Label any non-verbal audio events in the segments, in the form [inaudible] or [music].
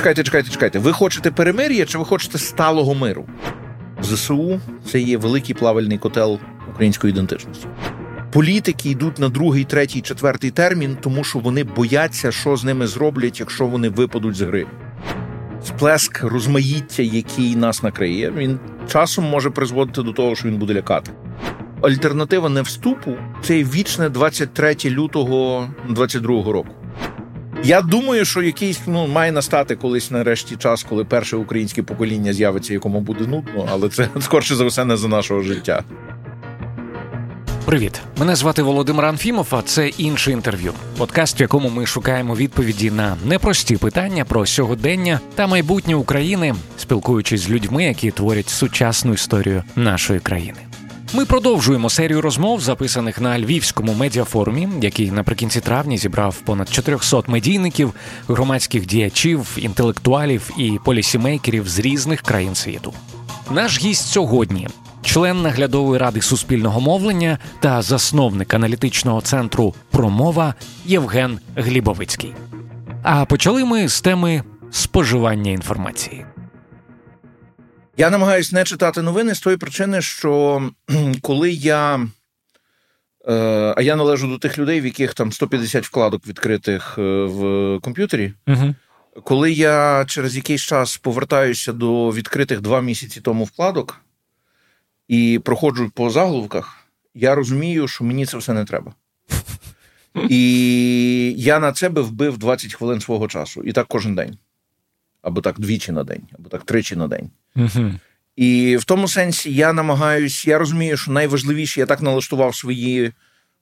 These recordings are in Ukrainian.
чекайте, чекайте, чекайте. Ви хочете перемир'я чи ви хочете сталого миру? ЗСУ це є великий плавальний котел української ідентичності. Політики йдуть на другий, третій, четвертий термін, тому що вони бояться, що з ними зроблять, якщо вони випадуть з гри. Сплеск розмаїття, який нас накриє, він часом може призводити до того, що він буде лякати. Альтернатива не вступу це вічне 23 лютого 22 року. Я думаю, що якийсь ну має настати колись нарешті час, коли перше українське покоління з'явиться, якому буде нудно, але це [laughs] скорше за все не за нашого життя. Привіт, мене звати Володимир Анфімов. А це інше інтерв'ю. Подкаст, в якому ми шукаємо відповіді на непрості питання про сьогодення та майбутнє України, спілкуючись з людьми, які творять сучасну історію нашої країни. Ми продовжуємо серію розмов, записаних на львівському медіафорумі, який наприкінці травня зібрав понад 400 медійників, громадських діячів, інтелектуалів і полісімейкерів з різних країн світу. Наш гість сьогодні. Член наглядової ради суспільного мовлення та засновник аналітичного центру Промова Євген Глібовицький. А почали ми з теми споживання інформації. Я намагаюся не читати новини з тої причини, що коли я. Е, а я належу до тих людей, в яких там 150 вкладок відкритих е, в комп'ютері. Угу. Коли я через якийсь час повертаюся до відкритих два місяці тому вкладок і проходжу по заголовках, я розумію, що мені це все не треба. [laughs] І я на це би вбив 20 хвилин свого часу. І так кожен день. Або так двічі на день, або так тричі на день. Угу. І в тому сенсі я намагаюсь, я розумію, що найважливіше, я так налаштував свої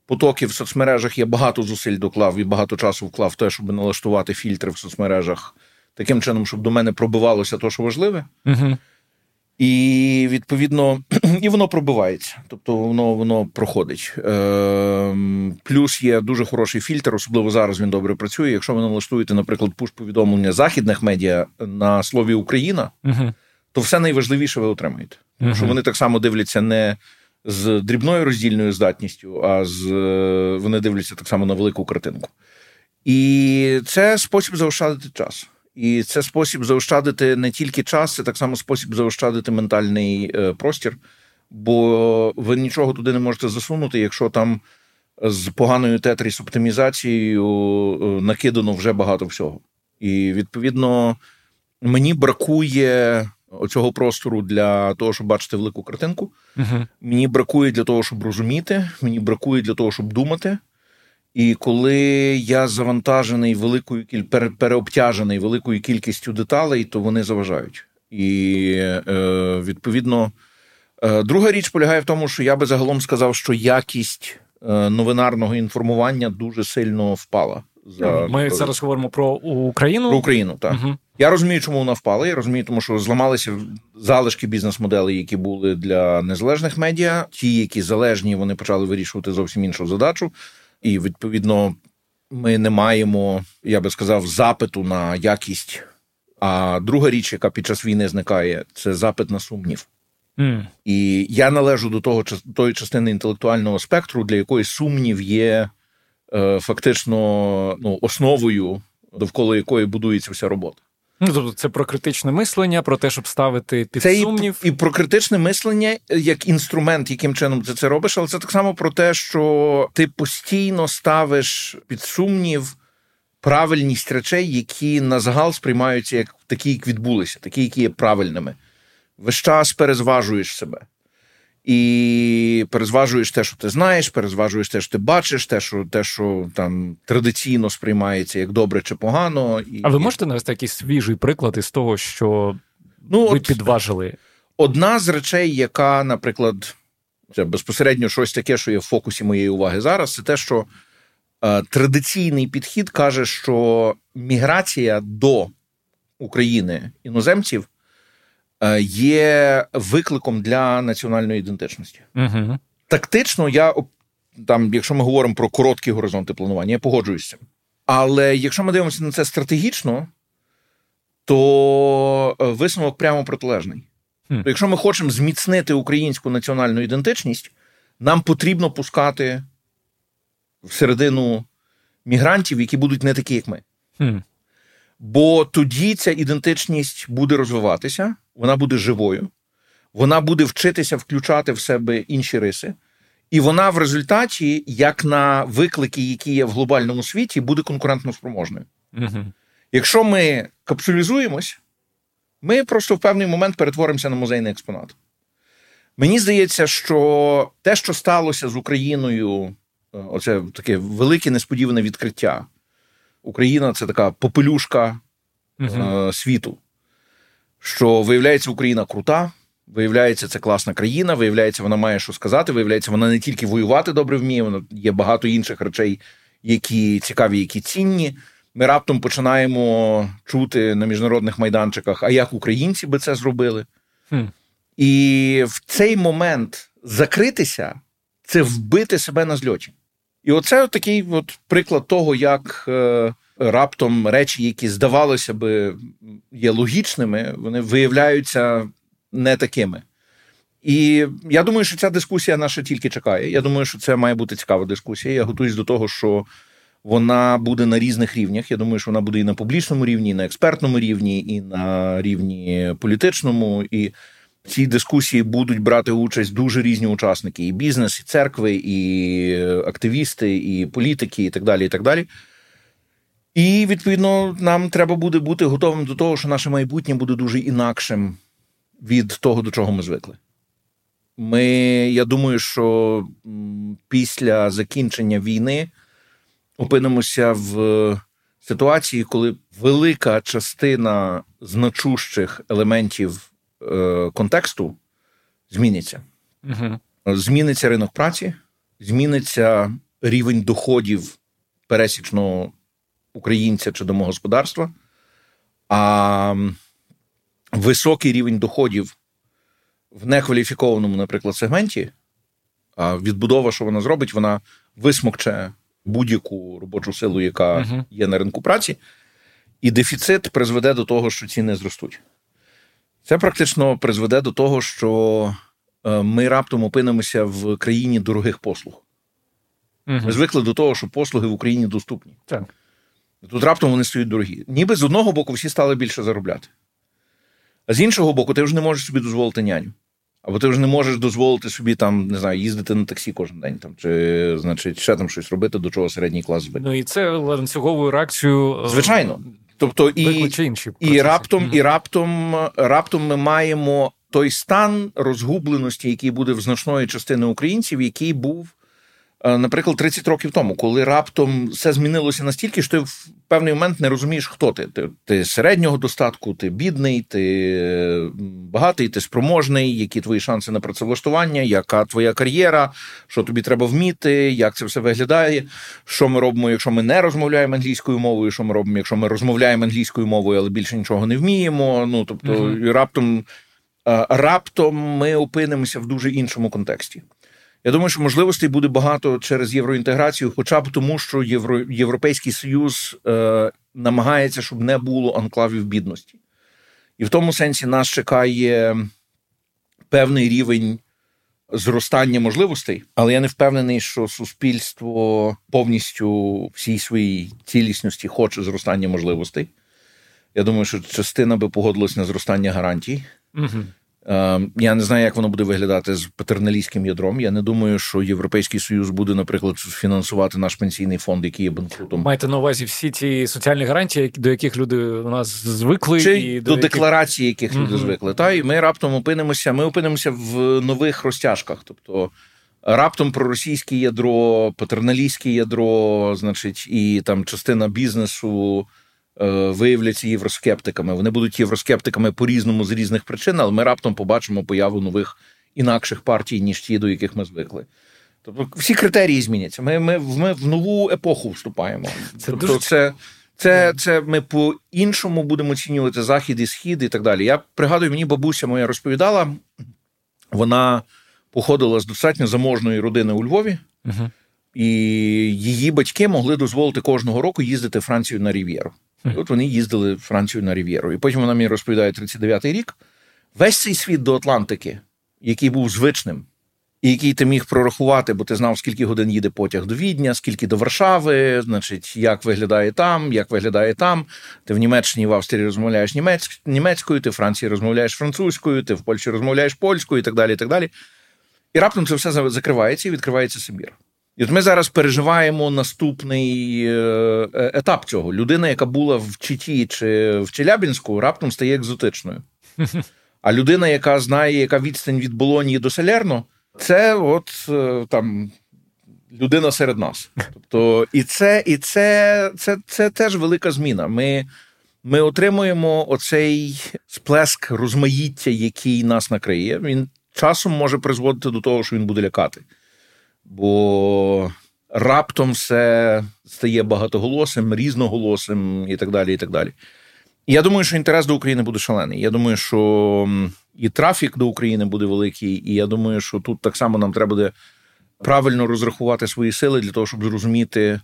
потоки в соцмережах. Я багато зусиль доклав і багато часу вклав в те, щоб налаштувати фільтри в соцмережах таким чином, щоб до мене пробивалося те, що важливе. Угу. І відповідно, [clears throat] і воно пробивається, тобто воно воно проходить. Е, Плюс є дуже хороший фільтр, особливо зараз він добре працює. Якщо ви налаштуєте, наприклад, пуш-повідомлення західних медіа на слові Україна, Угу. то все найважливіше ви отримаєте. Тому що вони так само дивляться не з дрібною роздільною здатністю, а з вони дивляться так само на велику картинку. І це спосіб заощадити час. І це спосіб заощадити не тільки час, це так само спосіб заощадити ментальний е, простір, бо ви нічого туди не можете засунути, якщо там з поганою тетріс оптимізацією е, накидано вже багато всього. І відповідно мені бракує цього простору для того, щоб бачити велику картинку. Угу. Мені бракує для того, щоб розуміти, мені бракує для того, щоб думати. І коли я завантажений великою переобтяжений великою кількістю деталей, то вони заважають. І е, відповідно, е, друга річ полягає в тому, що я би загалом сказав, що якість е, новинарного інформування дуже сильно впала. За Ми зараз говоримо про Україну. про Україну. Так Угу. я розумію, чому вона впала. Я розумію, тому що зламалися залишки бізнес-моделей, які були для незалежних медіа. Ті, які залежні, вони почали вирішувати зовсім іншу задачу. І відповідно, ми не маємо, я би сказав, запиту на якість. А друга річ, яка під час війни зникає, це запит на сумнів. М. І я належу до того тої частини інтелектуального спектру, для якої сумнів є е, фактично ну, основою, довкола якої будується вся робота. Ну, тобто це про критичне мислення, про те, щоб ставити під Це сумнів. і, і про критичне мислення як інструмент, яким чином ти це робиш, але це так само про те, що ти постійно ставиш під сумнів правильність речей, які на загал сприймаються як такі, як відбулися, такі, які є правильними. Весь час перезважуєш себе. І перезважуєш те, що ти знаєш, перезважуєш те, що ти бачиш, те, що те, що там традиційно сприймається як добре чи погано. І, А ви можете навести якийсь свіжий приклад із того, що ну, ви от, підважили? Одна з речей, яка, наприклад, це безпосередньо щось таке, що є в фокусі моєї уваги зараз, це те, що е, традиційний підхід каже, що міграція до України іноземців є викликом для національної ідентичності. Угу. Тактично, я там, якщо ми говоримо про короткі горизонти планування, я погоджуюсь з цим. Але якщо ми дивимося на це стратегічно, то е, висновок прямо протилежний. То якщо ми хочемо зміцнити українську національну ідентичність, нам потрібно пускати всередину мігрантів, які будуть не такі, як ми. Хм. Бо тоді ця ідентичність буде розвиватися, вона буде живою, вона буде вчитися включати в себе інші риси, і вона в результаті, як на виклики, які є в глобальному світі, буде конкурентно спроможною. Угу. Якщо ми капсулізуємось, ми просто в певний момент перетворимося на музейний експонат. Мені здається, що те, що сталося з Україною, е, оце таке велике несподіване відкриття. Україна це така попелюшка uh світу. Що виявляється, Україна крута, виявляється, це класна країна, виявляється, вона має що сказати. Виявляється, вона не тільки воювати добре вміє, вона є багато інших речей, які цікаві, які цінні. Ми раптом починаємо чути на міжнародних майданчиках, а як українці би це зробили. Mm. І в цей момент закритися це вбити себе на зльоті. І оце такий от приклад того, як е, раптом речі, які здавалося би є логічними, вони виявляються не такими. І я думаю, що ця дискусія наша тільки чекає. Я думаю, що це має бути цікава дискусія. Я готуюсь до того, що вона буде на різних рівнях. Я думаю, що вона буде і на публічному рівні, і на експертному рівні, і на рівні політичному. І цій дискусії будуть брати участь дуже різні учасники: і бізнес, і церкви, і активісти, і політики, і так далі. І так далі. І відповідно нам треба буде бути готовим до того, що наше майбутнє буде дуже інакшим від того, до чого ми звикли. Ми, я думаю, що після закінчення війни опинимося в ситуації, коли велика частина значущих елементів Е, контексту зміниться. Угу. Зміниться ринок праці, зміниться рівень доходів пересічного українця чи домогосподарства, а високий рівень доходів в некваліфікованому, наприклад, сегменті. Відбудова, що вона зробить, вона висмокче будь-яку робочу силу, яка uh є на ринку праці, і дефіцит призведе до того, що ціни зростуть. Це практично призведе до того, що е, ми раптом опинимося в країні дорогих послуг. Угу. Ми звикли до того, що послуги в Україні доступні. Так. Тут раптом вони стають дорогі. Ніби з одного боку всі стали більше заробляти. А з іншого боку, ти вже не можеш собі дозволити няню. Або ти вже не можеш дозволити собі там, не знаю, їздити на таксі кожен день, там, чи, значить, ще там щось робити, до чого середній клас звик. Ну і це ланцюговою реакцією. Е, Звичайно. Тобто і і раптом, mm-hmm. і раптом, раптом ми маємо той стан розгубленості, який буде в значної частини українців, який був наприклад, 30 років тому, коли раптом все змінилося настільки, що ти в певний момент не розумієш, хто ти. Ти, ти середнього достатку, ти бідний, ти багатий, ти спроможний, які твої шанси на працевлаштування, яка твоя кар'єра, що тобі треба вміти, як це все виглядає. Що ми робимо, якщо ми не розмовляємо англійською мовою, що ми робимо, якщо ми розмовляємо англійською мовою, але більше нічого не вміємо. Ну тобто, mm раптом, е, раптом ми опинимося в дуже іншому контексті. Я думаю, що можливостей буде багато через євроінтеграцію, хоча б тому, що Євро, Європейський Союз е, намагається, щоб не було анклавів бідності. І в тому сенсі нас чекає певний рівень зростання можливостей, але я не впевнений, що суспільство повністю всій своїй цілісності хоче зростання можливостей. Я думаю, що частина би погодилась на зростання гарантій. Угу. Ем, я не знаю, як воно буде виглядати з патерналістським ядром. Я не думаю, що Європейський Союз буде, наприклад, фінансувати наш пенсійний фонд, який є банкрутом. Маєте на увазі всі ті соціальні гарантії, до яких люди у нас звикли, Чи і до, до яких... декларації, яких mm-hmm. люди звикли. Та і ми раптом опинимося. Ми опинимося в нових розтяжках, тобто. Раптом проросійське ядро, патерналістське ядро, значить, і там частина бізнесу виявляться євроскептиками. Вони будуть євроскептиками по різному з різних причин, але ми раптом побачимо появу нових інакших партій, ніж ті, до яких ми звикли. Тобто всі критерії зміняться. Ми ми, ми в нову епоху вступаємо. Це тобто, дуже... це, це, це ми по-іншому будемо оцінювати захід і схід і так далі. Я пригадую, мені бабуся моя розповідала, вона походила з достатньо заможної родини у Львові. uh І її батьки могли дозволити кожного року їздити Францію на Рів'єру. І От вони їздили в Францію на Рів'єру. І потім вона мені розповідає 39-й рік. Весь цей світ до Атлантики, який був звичним, і який ти міг прорахувати, бо ти знав, скільки годин їде потяг до Відня, скільки до Варшави, значить, як виглядає там, як виглядає там. Ти в Німеччині в Австрії розмовляєш німецькою, ти в Франції розмовляєш французькою, ти в Польщі розмовляєш польською і так далі. І так далі. І раптом це все закривається і відкривається Сибір. І от ми зараз переживаємо наступний е, е, етап цього. Людина, яка була в Читі чи в Челябінську, раптом стає екзотичною. [laughs] А людина, яка знає, яка відстань від Болонії до Салерно, це от е, там. Людина серед нас. Тобто, і це і це, це, це теж велика зміна. Ми ми отримуємо оцей сплеск розмаїття, який нас накриє. Він часом може призводити до того, що він буде лякати бо раптом все стає багатоголосим, різноголосим і так далі. І так далі. І я думаю, що інтерес до України буде шалений. Я думаю, що і трафік до України буде великий, і я думаю, що тут так само нам треба буде правильно розрахувати свої сили для того, щоб зрозуміти.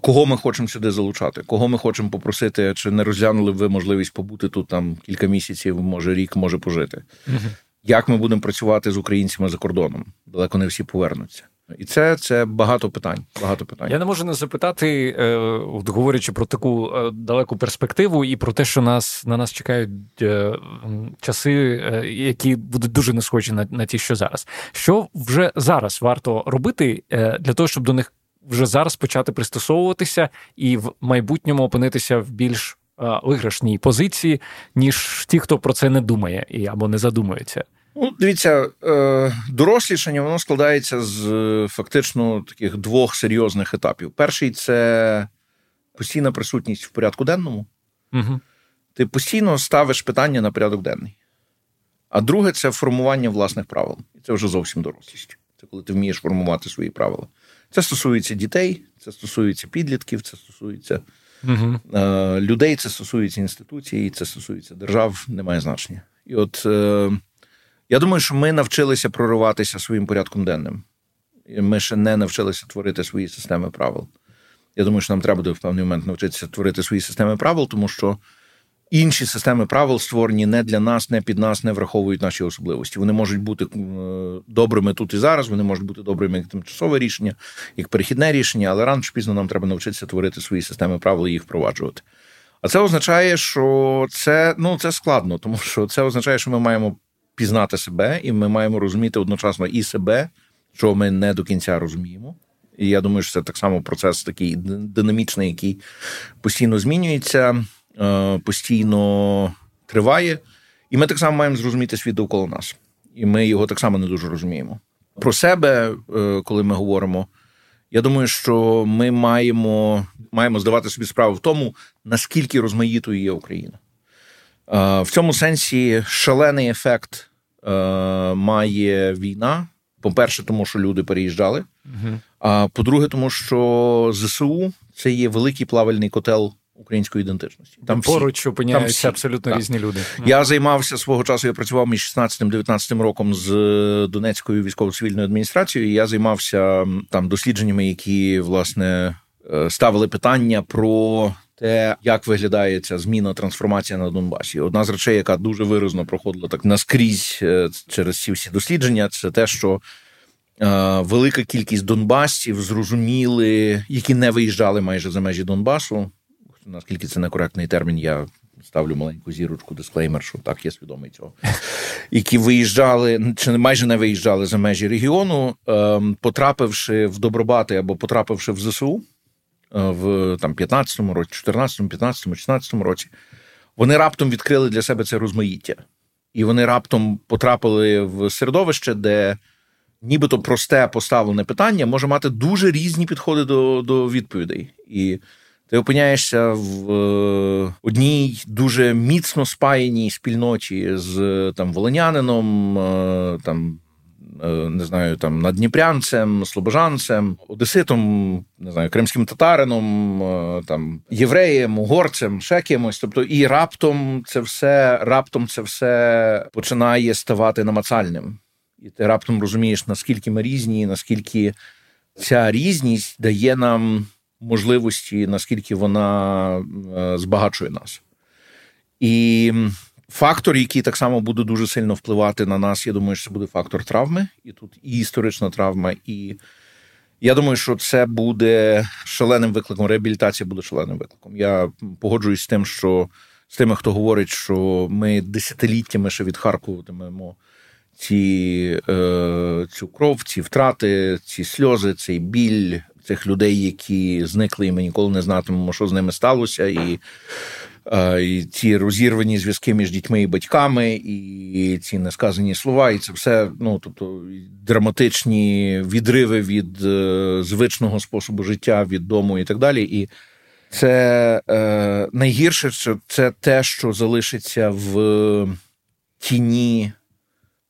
Кого ми хочемо сюди залучати, кого ми хочемо попросити, чи не розглянули б ви можливість побути тут там кілька місяців, може рік, може пожити. uh Як ми будемо працювати з українцями за кордоном? Далеко не всі повернуться. І це це багато питань. Багато питань. Я не можу не запитати, е, от говорячи про таку е, далеку перспективу, і про те, що нас на нас чекають е, часи, які будуть дуже не схожі на, на ті, що зараз. Що вже зараз варто робити для того, щоб до них вже зараз почати пристосовуватися і в майбутньому опинитися в більш виграшній позиції, ніж ті, хто про це не думає і або не задумується. Ну, дивіться, е, дорослішання воно складається з е, фактично таких двох серйозних етапів. Перший це постійна присутність в порядку денному. Угу. Ти постійно ставиш питання на порядок денний. А друге це формування власних правил. І це вже зовсім дорослість. Це коли ти вмієш формувати свої правила. Це стосується дітей, це стосується підлітків, це стосується угу. людей, це стосується інституцій, це стосується держав, немає значення. І от. Я думаю, що ми навчилися прориватися своїм порядком денним. Ми ще не навчилися творити свої системи правил. Я думаю, що нам треба буде в певний момент навчитися творити свої системи правил, тому що інші системи правил створені не для нас, не під нас, не враховують наші особливості. Вони можуть бути добрими тут і зараз, вони можуть бути добрими як тимчасове рішення, як перехідне рішення, але рано чи пізно нам треба навчитися творити свої системи правил і їх впроваджувати. А це означає, що це ну це складно, тому що це означає, що ми маємо пізнати себе, і ми маємо розуміти одночасно і себе, що ми не до кінця розуміємо. І я думаю, що це так само процес такий динамічний, який постійно змінюється, е, постійно триває. І ми так само маємо зрозуміти світ довкола нас. І ми його так само не дуже розуміємо. Про себе, е, коли ми говоримо, я думаю, що ми маємо маємо здавати собі справу в тому, наскільки розмаїтою є Україна. Е, в цьому сенсі шалений ефект е, має війна. По-перше, тому що люди переїжджали. А по-друге, тому що ЗСУ це є великий плавальний котел української ідентичності. Там поруч всі, опиняються там абсолютно так. різні люди. Я займався свого часу. Я працював між 16-19 роком з Донецькою військово-цивільною адміністрацією. і Я займався там дослідженнями, які власне е, ставили питання про те, як виглядає ця зміна трансформація на Донбасі. Одна з речей, яка дуже виразно проходила так наскрізь е, через ці всі дослідження, це те, що е, велика кількість донбасців зрозуміли, які не виїжджали майже за межі Донбасу. Наскільки це некоректний термін, я ставлю маленьку зірочку, дисклеймер, що так, я свідомий цього. [laughs] Які виїжджали, чи майже не виїжджали за межі регіону, ем, потрапивши в Добробати або потрапивши в ЗСУ. Е, в там 15-му році, 14-му, 15-му, 16-му році, вони раптом відкрили для себе це розмаїття. І вони раптом потрапили в середовище, де нібито просте поставлене питання може мати дуже різні підходи до, до відповідей. І ти опиняєшся в е, одній дуже міцно спаяній спільноті з там волонянином, е, там не знаю, там надніпрянцем, слобожанцем, одеситом, не знаю, кримським татарином, е, там євреєм, угорцем, ще кимось. Тобто, і раптом це все, раптом це все починає ставати намацальним. І ти раптом розумієш, наскільки ми різні, наскільки ця різність дає нам можливості, наскільки вона е, збагачує нас. І Фактор, який так само буде дуже сильно впливати на нас, я думаю, що це буде фактор травми, і тут і історична травма, і я думаю, що це буде шаленим викликом. Реабілітація буде шаленим викликом. Я погоджуюсь з тим, що з тими, хто говорить, що ми десятиліттями ще відхаркуватимемо ці, е, цю кров, ці втрати, ці сльози, цей біль цих людей, які зникли, і ми ніколи не знатимемо, що з ними сталося. І і ці розірвані зв'язки між дітьми і батьками, і ці несказані слова, і це все ну тобто драматичні відриви від е, звичного способу життя, від дому і так далі. І це е, найгірше, що це те, що залишиться в тіні,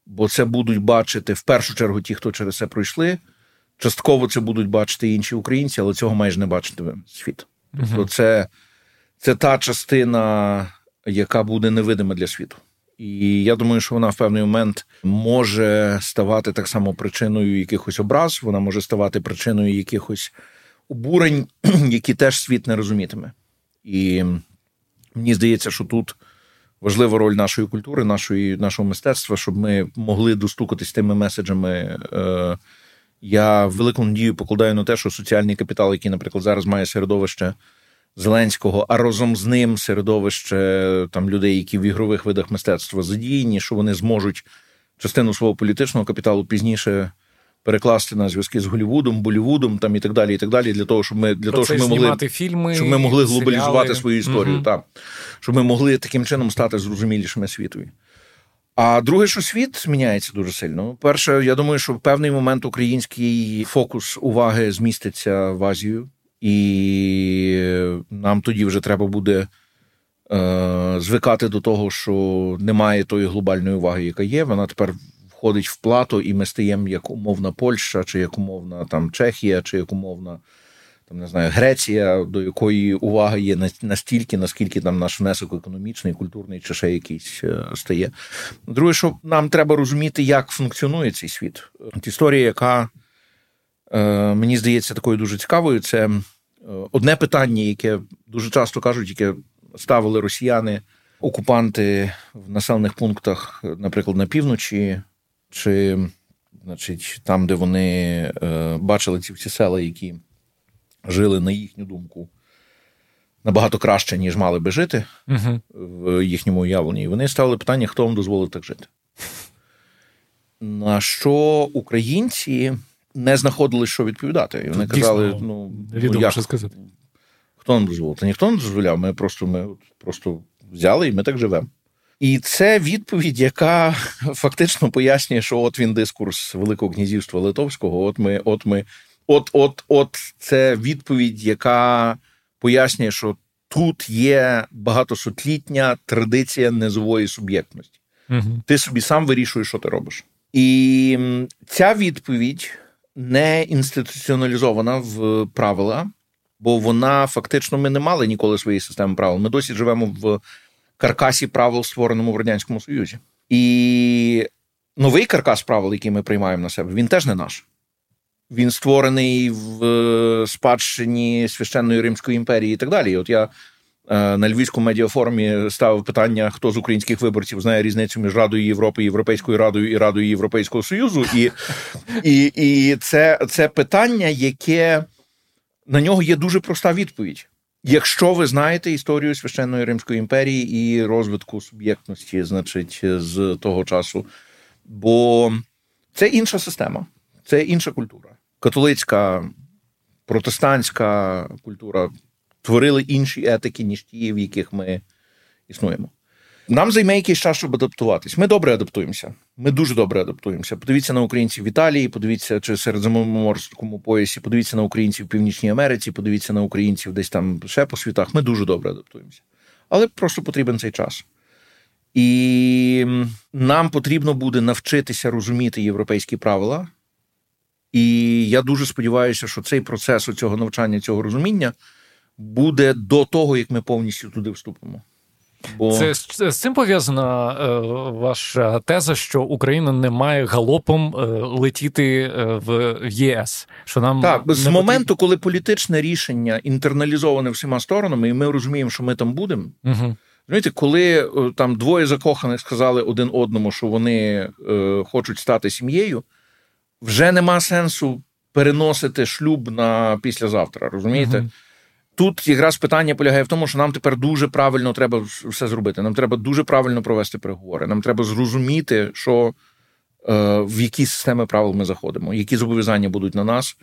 бо це будуть бачити в першу чергу ті, хто через це пройшли. Частково це будуть бачити інші українці, але цього майже не бачитиме світ. Тобто, це це та частина, яка буде невидима для світу. І я думаю, що вона в певний момент може ставати так само причиною якихось образ, вона може ставати причиною якихось обурень, [clears throat] які теж світ не розумітиме. І мені здається, що тут важлива роль нашої культури, нашої, нашого мистецтва, щоб ми могли достукатись тими меседжами. Е, я велику надію покладаю на те, що соціальний капітал, який, наприклад, зараз має середовище. Зеленського, а разом з ним середовище там людей, які в ігрових видах мистецтва задіяні, що вони зможуть частину свого політичного капіталу пізніше перекласти на зв'язки з Голівудом, Болівудом там і так далі. І так далі, для того, щоб ми для того, щоб ми могли фільми, щоб ми могли глобалізувати серіали. свою історію, угу. так щоб ми могли таким чином стати зрозумілішими світові. А друге, що світ зміняється дуже сильно. Перше, я думаю, що в певний момент український фокус уваги зміститься в Азію. І нам тоді вже треба буде е, звикати до того, що немає тої глобальної уваги, яка є. Вона тепер входить в плату, і ми стаємо як умовна Польща, чи як умовна там Чехія, чи як умовна там не знаю Греція, до якої увага є настільки, наскільки там наш внесок економічний, культурний чи ще якийсь е, стає. Друге, що нам треба розуміти, як функціонує цей світ. Історія, яка е, мені здається такою дуже цікавою, це Одне питання, яке дуже часто кажуть, яке ставили росіяни, окупанти в населених пунктах, наприклад, на півночі, чи значить, там, де вони е, бачили ці всі села, які жили, на їхню думку, набагато краще, ніж мали би жити uh в їхньому уявленні. І вони ставили питання, хто вам дозволить так жити. На що українці не знаходили, що відповідати. І вони казали: ну, ну як, що сказати. Хто нам дозволив? Та ніхто не дозволяв. Ми просто ми просто взяли і ми так живемо. І це відповідь, яка [laughs] фактично пояснює, що от він дискурс Великого князівства Литовського. От ми, от ми, от, от, от це відповідь, яка пояснює, що тут є багатосотлітня традиція низової суб'єктності. Угу. Ти собі сам вирішуєш, що ти робиш. І ця відповідь не інституціоналізована в правила, бо вона фактично ми не мали ніколи своєї системи правил. Ми досі живемо в каркасі правил, створеному в Радянському Союзі. І новий каркас правил, який ми приймаємо на себе, він теж не наш. Він створений в спадщині священної Римської імперії і так далі. От я Е, на Львівському медіафорумі ставив питання, хто з українських виборців знає різницю між Радою Європи, Європейською Радою і Радою Європейського Союзу, і і, і це, це питання, яке на нього є дуже проста відповідь. Якщо ви знаєте історію священної Римської імперії і розвитку суб'єктності, значить, з того часу, бо це інша система, це інша культура, католицька, протестантська культура творили інші етики, ніж ті, в яких ми існуємо. Нам займе якийсь час, щоб адаптуватись. Ми добре адаптуємося. Ми дуже добре адаптуємося. Подивіться на українців в Італії, подивіться чи середземноморському поясі, подивіться на українців в Північній Америці, подивіться на українців десь там ще по світах. Ми дуже добре адаптуємося. Але просто потрібен цей час. І нам потрібно буде навчитися розуміти європейські правила. І я дуже сподіваюся, що цей процес цього навчання, цього розуміння буде до того, як ми повністю туди вступимо. Бо це з цим пов'язана е, ваша теза, що Україна не має галопом е, летіти е, в ЄС. Що нам так з потрібно... моменту, коли політичне рішення інтерналізоване всіма сторонами, і ми розуміємо, що ми там будемо. Угу. Знаєте, коли там двоє закоханих сказали один одному, що вони е, хочуть стати сім'єю, вже нема сенсу переносити шлюб на післязавтра. Розумієте? uh Тут якраз питання полягає в тому, що нам тепер дуже правильно треба все зробити. Нам треба дуже правильно провести переговори. Нам треба зрозуміти, що е, в які системи правил ми заходимо, які зобов'язання будуть на нас,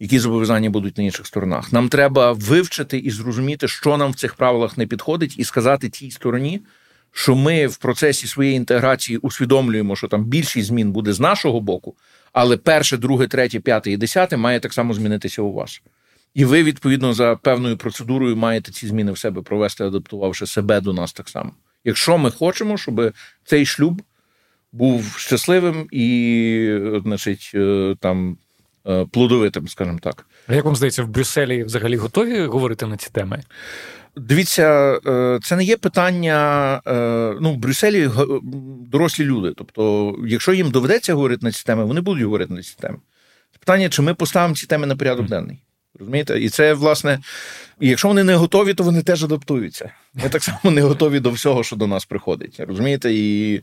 які зобов'язання будуть на інших сторонах. Нам треба вивчити і зрозуміти, що нам в цих правилах не підходить, і сказати тій стороні, що ми в процесі своєї інтеграції усвідомлюємо, що там більшість змін буде з нашого боку, але перше, друге, третє, п'яте і десяте має так само змінитися у вас. І ви, відповідно, за певною процедурою маєте ці зміни в себе провести, адаптувавши себе до нас так само. Якщо ми хочемо, щоб цей шлюб був щасливим і, значить, е, там е, плодовитим, скажімо так. А як вам здається, в Брюсселі взагалі готові говорити на ці теми? Дивіться, е, це не є питання. Ну, в Брюсселі дорослі люди. Тобто, якщо їм доведеться говорити на ці теми, вони будуть говорити на ці теми. Питання, чи ми поставимо ці теми на порядок денний. Розумієте? І це, власне, якщо вони не готові, то вони теж адаптуються. Ми так само не готові до всього, що до нас приходить. Розумієте? І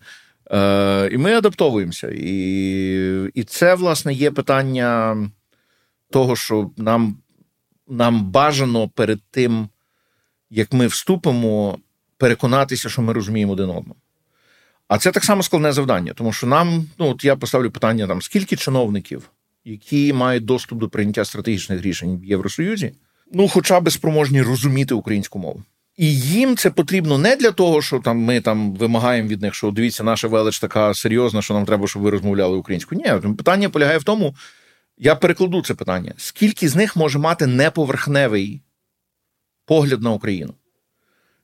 е, і ми адаптовуємося. І і це, власне, є питання того, що нам, нам бажано перед тим, як ми вступимо, переконатися, що ми розуміємо один одного. А це так само складне завдання, тому що нам, ну от я поставлю питання: там скільки чиновників які мають доступ до прийняття стратегічних рішень в Євросоюзі, ну хоча б спроможні розуміти українську мову. І їм це потрібно не для того, що там ми там вимагаємо від них, що дивіться, наша велич така серйозна, що нам треба, щоб ви розмовляли українською. Ні, питання полягає в тому, я перекладу це питання: скільки з них може мати неповерхневий погляд на Україну?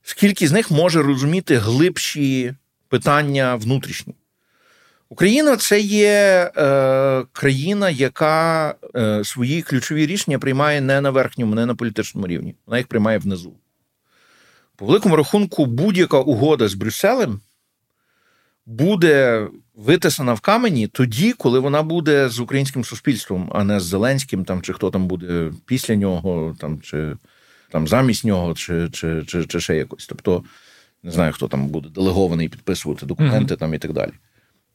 Скільки з них може розуміти глибші питання внутрішні? Україна це є е, країна, яка е, свої ключові рішення приймає не на верхньому, не на політичному рівні. Вона їх приймає внизу. По великому рахунку, будь-яка угода з Брюсселем буде витисана в камені тоді, коли вона буде з українським суспільством, а не з Зеленським, там, чи хто там буде після нього, там, чи там замість нього, чи, чи, чи, чи ще якось. Тобто, не знаю, хто там буде делегований підписувати документи mm-hmm. там і так далі.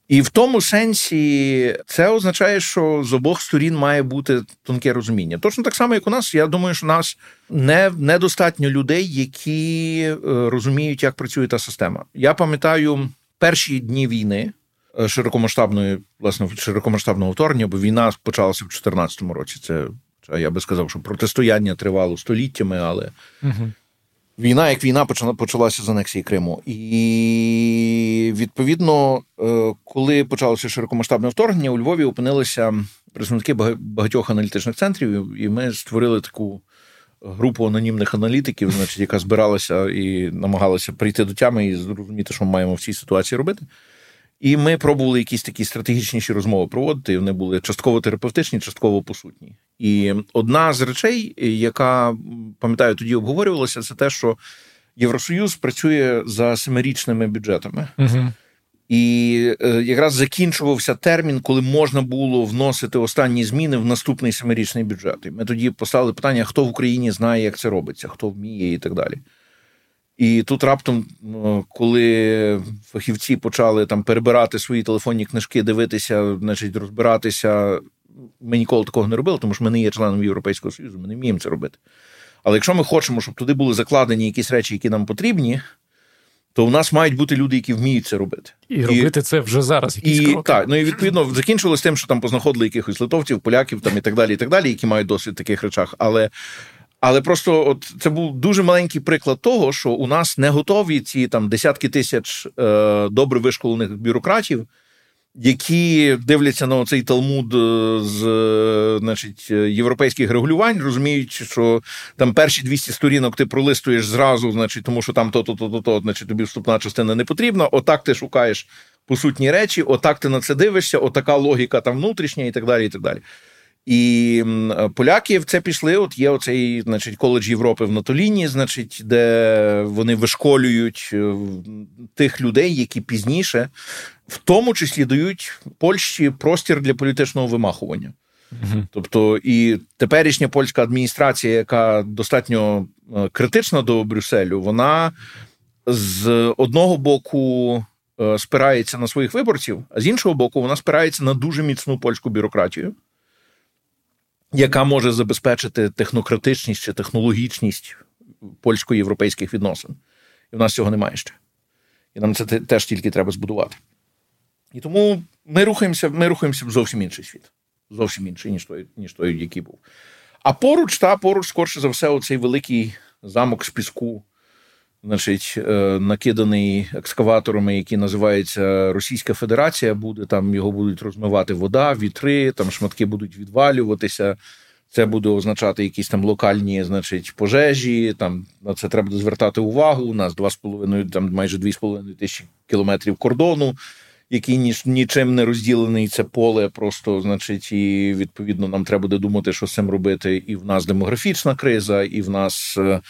І в тому сенсі це означає, що з обох сторін має бути тонке розуміння. Точно так само, як у нас. Я думаю, що у нас не недостатньо людей, які е, розуміють, як працює та система. Я пам'ятаю перші дні війни е, широкомасштабної, власне, широкомасштабного вторгнення, бо війна почалася в 2014 році. Це я би сказав, що протистояння тривало століттями, але. Угу. Війна, як війна, почалася з анексії Криму. І відповідно, е, коли почалося широкомасштабне вторгнення, у Львові опинилися представники багатьох аналітичних центрів, і ми створили таку групу анонімних аналітиків, значить, яка збиралася і намагалася прийти до тями і зрозуміти, що ми маємо в цій ситуації робити. І ми пробували якісь такі стратегічніші розмови проводити. і Вони були частково терапевтичні, частково посутні. І одна з речей, яка пам'ятаю, тоді обговорювалася, це те, що Євросоюз працює за семирічними бюджетами. Угу. І е, якраз закінчувався термін, коли можна було вносити останні зміни в наступний семирічний бюджет. І Ми тоді поставили питання: хто в Україні знає, як це робиться, хто вміє, і так далі. І тут раптом, коли фахівці почали там перебирати свої телефонні книжки, дивитися, значить, розбиратися, ми ніколи такого не робили, тому що ми не є членом Європейського Союзу, ми не вміємо це робити. Але якщо ми хочемо, щоб туди були закладені якісь речі, які нам потрібні, то у нас мають бути люди, які вміють це робити. І, і робити це вже зараз. якісь і, кроки. Так, ну і відповідно закінчилось тим, що там познаходили якихось литовців, поляків там і так далі, і так далі, які мають досвід в таких речах. Але але просто от це був дуже маленький приклад того, що у нас не готові ці там десятки тисяч е, добре вишколених бюрократів, які дивляться на цей талмуд е, з значить, європейських регулювань, розуміють, що там перші 200 сторінок ти пролистуєш зразу, значить, тому що там то-то, то-то, то, значить, тобі вступна частина не потрібна. Отак ти шукаєш посутні речі, отак ти на це дивишся, отака логіка там внутрішня, і так далі. і так далі. І поляки в це пішли. От є оцей, значить, коледж Європи в Натоліні, значить, де вони вишколюють е, тих людей, які пізніше, в тому числі дають Польщі простір для політичного вимахування. Угу. Тобто, і теперішня польська адміністрація, яка достатньо е, критична до Брюсселю, вона з одного боку е, спирається на своїх виборців, а з іншого боку, вона спирається на дуже міцну польську бюрократію, яка може забезпечити технократичність чи технологічність польсько-європейських відносин. І в нас цього немає ще. І нам це теж тільки треба збудувати. І тому ми рухаємося ми рухаємося в зовсім інший світ. Зовсім інший, ніж той, ніж той, який був. А поруч, та поруч, скорше за все, оцей великий замок з піску, значить, е, накиданий екскаваторами, які називаються Російська Федерація, буде там його будуть розмивати вода, вітри, там шматки будуть відвалюватися. Це буде означати якісь там локальні, значить, пожежі. Там на це треба звертати увагу. У нас 2,5, там майже 2,5 тисячі кілометрів кордону, який ніж нічим не розділений. Це поле просто, значить, і відповідно нам треба буде думати, що з цим робити. І в нас демографічна криза, і в нас е,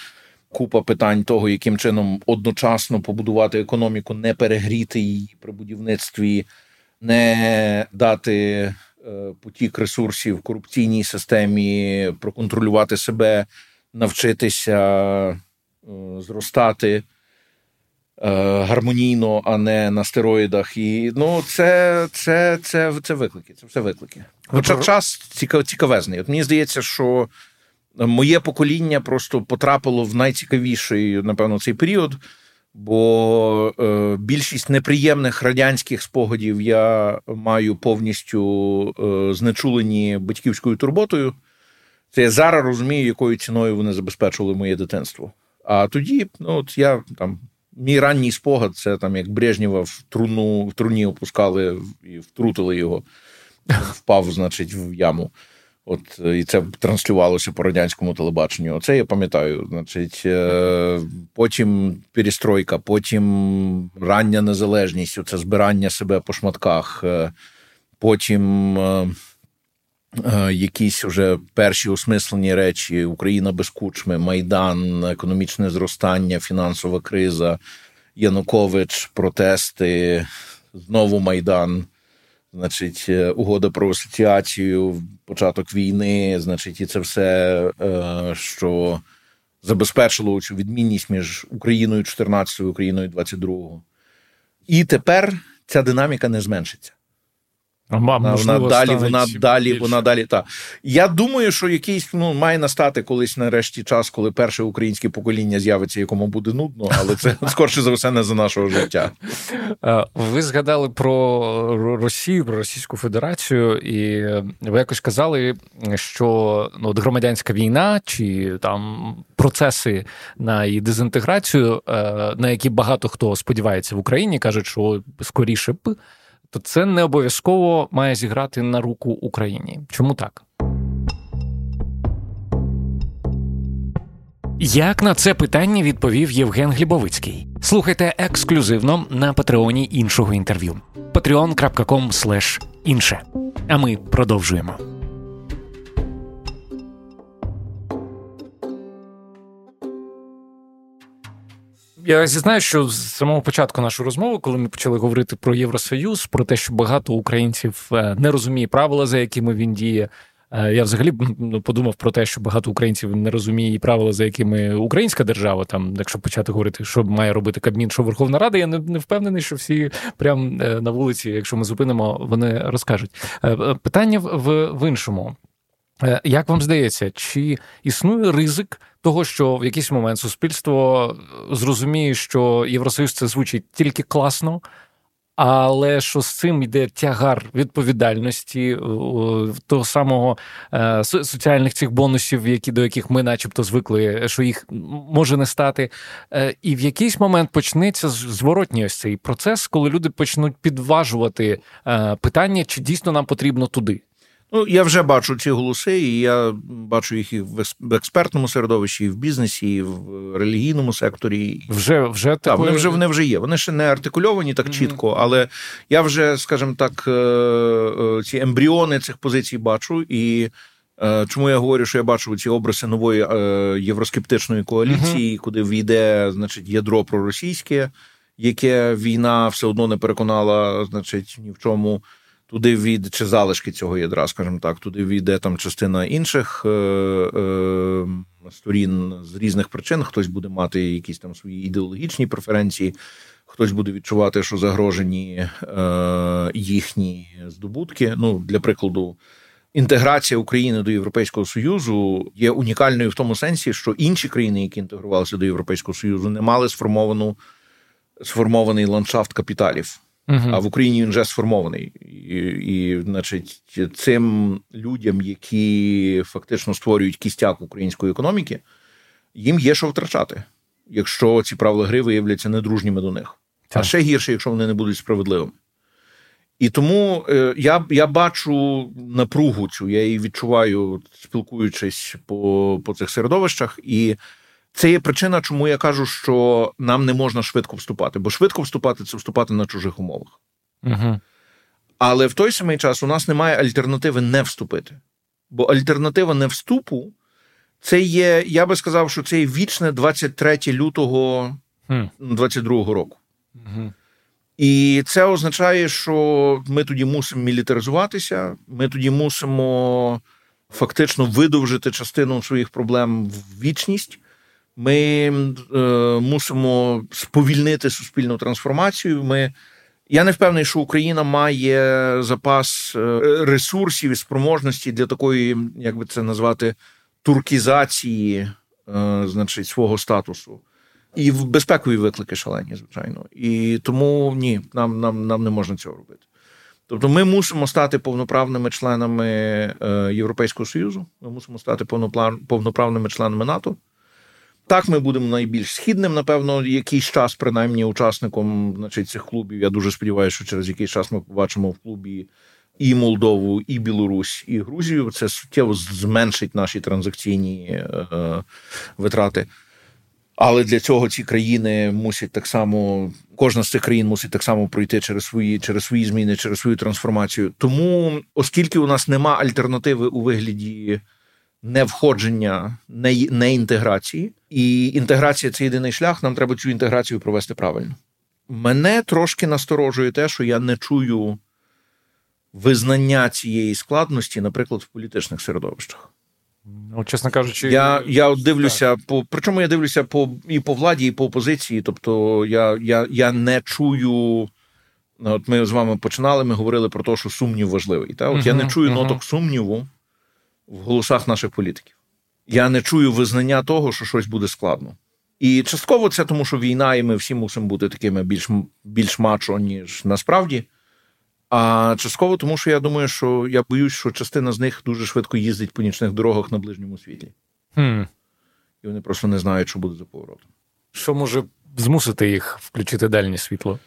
купа питань того, яким чином одночасно побудувати економіку, не перегріти її при будівництві, не дати. Е, потік ресурсів корупційній системі, проконтролювати себе, навчитися е, зростати е, гармонійно, а не на стероїдах. І ну, це це, це, це виклики. Це все виклики. Хоча час цікав, цікавезний. От мені здається, що моє покоління просто потрапило в найцікавіший, напевно, цей період бо е, більшість неприємних радянських спогадів я маю повністю е, знечулені батьківською турботою. Це я зараз розумію, якою ціною вони забезпечували моє дитинство. А тоді, ну от я там. Мій ранній спогад це там як Брежнєва в труну в труні опускали і втрутили його, впав, значить, в яму. От і це транслювалося по радянському телебаченню. Оце я пам'ятаю. Значить, е, потім перестройка, потім рання незалежність, це збирання себе по шматках, е, потім е, якісь вже перші осмислені речі: Україна без кучми, Майдан, економічне зростання, фінансова криза, Янукович, протести, знову Майдан значить, е, угода про асоціацію, початок війни, значить, і це все, е, що забезпечило цю відмінність між Україною 14 і Україною 22. І тепер ця динаміка не зменшиться. А, вона, вона далі, вона далі, більше. вона далі. Та я думаю, що якийсь ну має настати колись нарешті час, коли перше українське покоління з'явиться, якому буде нудно, але це [laughs] скорше за все не за нашого життя. Ви згадали про Росію, про Російську Федерацію, і ви якось казали, що ну, от громадянська війна чи там процеси на її дезінтеграцію, е, на які багато хто сподівається в Україні, кажуть, що скоріше б то це не обов'язково має зіграти на руку Україні. Чому так? Як на це питання відповів Євген Глібовицький? Слухайте ексклюзивно на патреоні іншого інтерв'ю. patreon.com інше. А ми продовжуємо. Я зізнаю, що з самого початку нашої розмови, коли ми почали говорити про Євросоюз, про те, що багато українців е, не розуміє правила, за якими він діє. Е, я взагалі ну, подумав про те, що багато українців не розуміє і правила, за якими українська держава, там, якщо почати говорити, що має робити Кабмін, що Верховна Рада, я не, не впевнений, що всі прямо е, на вулиці, якщо ми зупинимо, вони розкажуть. Питання в, в іншому. Як вам здається, чи існує ризик того, що в якийсь момент суспільство зрозуміє, що Євросоюз це звучить тільки класно, але що з цим йде тягар відповідальності того самого е, соціальних цих бонусів, які до яких ми, начебто, звикли, що їх може не стати. Е, і в якийсь момент почнеться зворотній ось цей процес, коли люди почнуть підважувати е, питання, чи дійсно нам потрібно туди. Ну, я вже бачу ці голоси, і я бачу їх і в експертному середовищі, і в бізнесі, і в релігійному секторі. Вже вже так, такої... вони вже вони вже є. Вони ще не артикульовані так чітко, але я вже, скажімо так, е, е, ці ембріони цих позицій бачу. І е, чому я говорю, що я бачу ці образи нової євроскептичної коаліції, куди війде, значить, ядро проросійське, яке війна все одно не переконала, значить, ні в чому туди війде, чи залишки цього ядра, скажімо так, туди війде там частина інших е, е, сторін з різних причин. Хтось буде мати якісь там свої ідеологічні преференції, хтось буде відчувати, що загрожені е, їхні здобутки. Ну, для прикладу. Інтеграція України до Європейського Союзу є унікальною в тому сенсі, що інші країни, які інтегрувалися до Європейського Союзу, не мали сформовану сформований ландшафт капіталів. Uh-huh. А в Україні він вже сформований, і, і, значить, цим людям, які фактично створюють кістяк української економіки, їм є що втрачати, якщо ці правила гри виявляться недружніми до них. Так. А ще гірше, якщо вони не будуть справедливими. І тому е, я я бачу напругу цю, я її відчуваю, спілкуючись по, по цих середовищах. і це є причина, чому я кажу, що нам не можна швидко вступати, бо швидко вступати це вступати на чужих умовах. Угу. Але в той самий час у нас немає альтернативи не вступити. Бо альтернатива не вступу це є, я би сказав, що це є вічне 23 лютого 22-го року. Угу. І це означає, що ми тоді мусимо мілітаризуватися, ми тоді мусимо фактично видовжити частину своїх проблем в вічність. Ми е, мусимо сповільнити суспільну трансформацію. Ми я не впевнений, що Україна має запас е, ресурсів і спроможності для такої, як би це назвати, туркізації, е, значить, свого статусу. І в безпекові виклики шалені, звичайно. І тому ні, нам нам, нам не можна цього робити. Тобто, ми мусимо стати повноправними членами е, Європейського Союзу, ми мусимо стати повноправними членами НАТО. Так, ми будемо найбільш східним, напевно, якийсь час, принаймні, учасником значить, цих клубів. Я дуже сподіваюся, що через якийсь час ми побачимо в клубі і Молдову, і Білорусь, і Грузію. Це суттєво зменшить наші транзакційні е, витрати. Але для цього ці країни мусять так само, кожна з цих країн мусить так само пройти через свої через свої зміни, через свою трансформацію. Тому, оскільки у нас нема альтернативи у вигляді не входження, не, не інтеграції, і інтеграція це єдиний шлях. Нам треба цю інтеграцію провести правильно. Мене трошки насторожує те, що я не чую визнання цієї складності, наприклад, в політичних середовищах. Ну, чесно кажучи, я я дивлюся так. по причому я дивлюся по і по владі, і по опозиції. Тобто я я, я не чую. От ми з вами починали, ми говорили про те, що сумнів важливий. Та? От uh-huh, я не чую uh-huh. ноток сумніву в голосах наших політиків. Я не чую визнання того, що щось буде складно. І частково це тому, що війна, і ми всі мусимо бути такими більш більш мачо, ніж насправді. А частково тому, що я думаю, що я боюсь, що частина з них дуже швидко їздить по нічних дорогах на ближньому світлі. Хм. І вони просто не знають, що буде за поворотом. Що може змусити їх включити дальнє світло?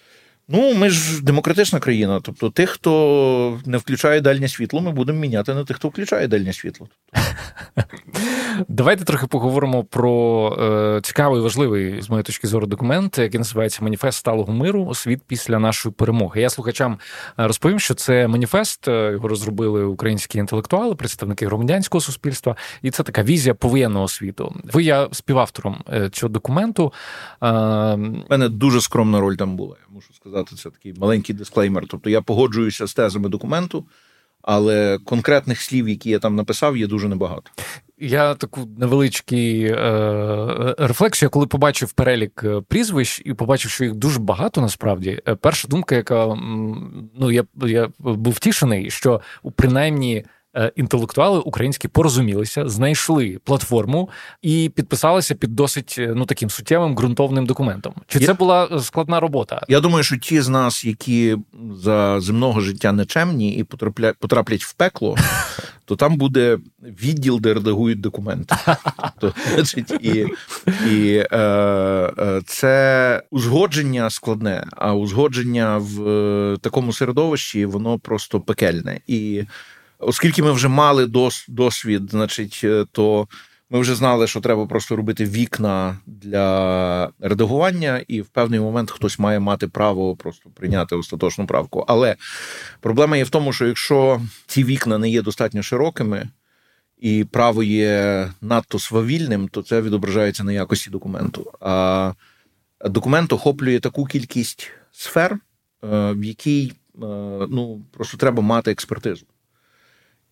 Ну, ми ж демократична країна. Тобто, тих, хто не включає дальнє світло, ми будемо міняти на тих, хто включає дальнє світло. [laughs] Давайте трохи поговоримо про е, цікавий важливий, з моєї точки зору, документ, який називається Маніфест сталого миру світ після нашої перемоги. Я слухачам е, розповім, що це маніфест. Е, його розробили українські інтелектуали, представники громадянського суспільства, і це така візія повоєнного світу. Ви я співавтором е, цього документу. У мене дуже скромна роль там була. Я мушу сказати, це такий маленький дисклеймер. Тобто я погоджуюся з тезами документу. Але конкретних слів, які я там написав, є дуже небагато. Я таку невеличкий е, рефлексію, коли побачив перелік е, прізвищ і побачив, що їх дуже багато насправді. Е, перша думка, яка ну я я був втішений, що принаймні інтелектуали українські порозумілися, знайшли платформу і підписалися під досить е, ну таким суттєвим ґрунтовним документом. Чи це була е, складна робота? Я думаю, що ті з нас, які за земного життя нечемні і потраплять потраплять в пекло, [laughs] то там буде відділ, де редагують документи. То, значить, І і е, е, це узгодження складне, а узгодження в такому середовищі воно просто пекельне і. Оскільки ми вже мали дос, досвід, значить, е, то ми вже знали, що треба просто робити вікна для редагування, і в певний момент хтось має мати право просто прийняти остаточну правку. Але проблема є в тому, що якщо ці вікна не є достатньо широкими, і право є надто свавільним, то це відображається на якості документу. А документ охоплює таку кількість сфер, е, в якій е, ну просто треба мати експертизу.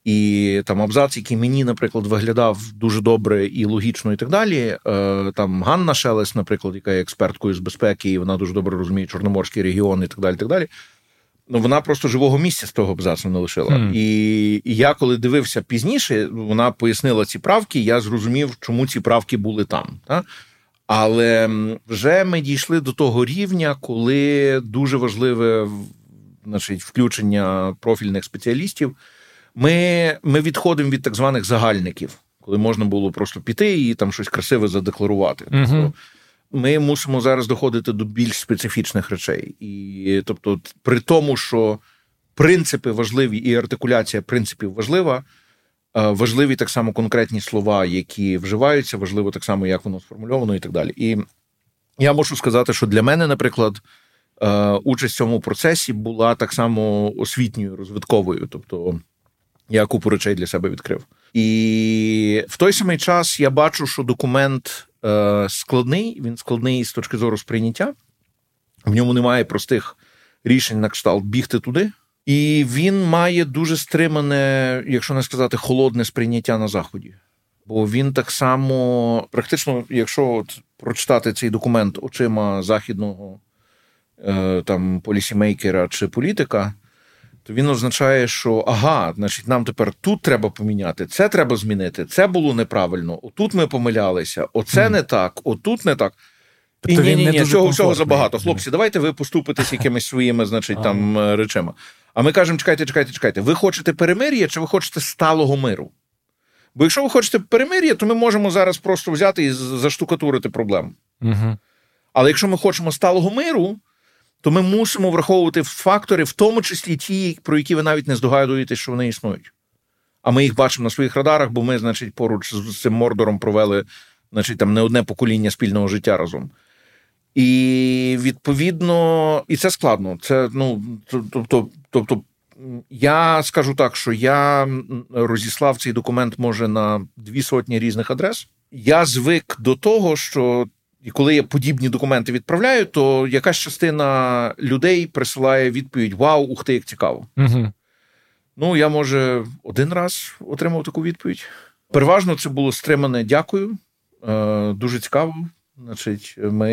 І там абзац, який мені, наприклад, виглядав дуже добре і логічно, і так далі. Е, там Ганна Шелес, наприклад, яка є експерткою з безпеки, і вона дуже добре розуміє Чорноморський регіон і так далі. так далі. Ну, вона просто живого місця з того абзацу не лишила. Mm. І, і я, коли дивився пізніше, вона пояснила ці правки, я зрозумів, чому ці правки були там. Та? Але вже ми дійшли до того рівня, коли дуже важливе значить, включення профільних спеціалістів. Ми ми відходимо від так званих загальників, коли можна було просто піти і там щось красиве задекларувати. Тобто ми мусимо зараз доходити до більш специфічних речей. І тобто, при тому, що принципи важливі і артикуляція принципів важлива. Е, важливі так само конкретні слова, які вживаються, важливо так само, як воно сформульовано, і так далі. І я можу сказати, що для мене, наприклад, е, участь в цьому процесі була так само освітньою, розвитковою. Тобто я купу речей для себе відкрив. І в той самий час я бачу, що документ е, складний, він складний з точки зору сприйняття. В ньому немає простих рішень на кшталт бігти туди. І він має дуже стримане, якщо не сказати, холодне сприйняття на заході. Бо він так само, практично, якщо от прочитати цей документ очима західного е, там полісімейкера чи політика, то він означає, що ага, значить, нам тепер тут треба поміняти, це треба змінити, це було неправильно, отут ми помилялися, оце mm. не так, отут не так. Тобто і ні, ні, ні, цього всього забагато. Хлопці, давайте ви поступитесь якимись [laughs] своїми, значить, там е, речами. А ми кажемо, чекайте, чекайте, чекайте. Ви хочете перемир'я чи ви хочете сталого миру? Бо якщо ви хочете перемир'я, то ми можемо зараз просто взяти і заштукатурити проблему. Угу. Але якщо ми хочемо сталого миру, то ми мусимо враховувати фактори, в тому числі ті, про які ви навіть не здогадуєтесь, що вони існують. А ми їх бачимо на своїх радарах, бо ми, значить, поруч з цим мордором провели значить, там не одне покоління спільного життя разом. І відповідно, і це складно. Це ну тобто, тобто, я скажу так, що я розіслав цей документ може на дві сотні різних адрес. Я звик до того, що і коли я подібні документи відправляю, то якась частина людей присилає відповідь: Вау, ух ти, як цікаво. Угу. Ну, я може один раз отримав таку відповідь. Переважно це було стримане дякую. Е, дуже цікаво. Значить, ми,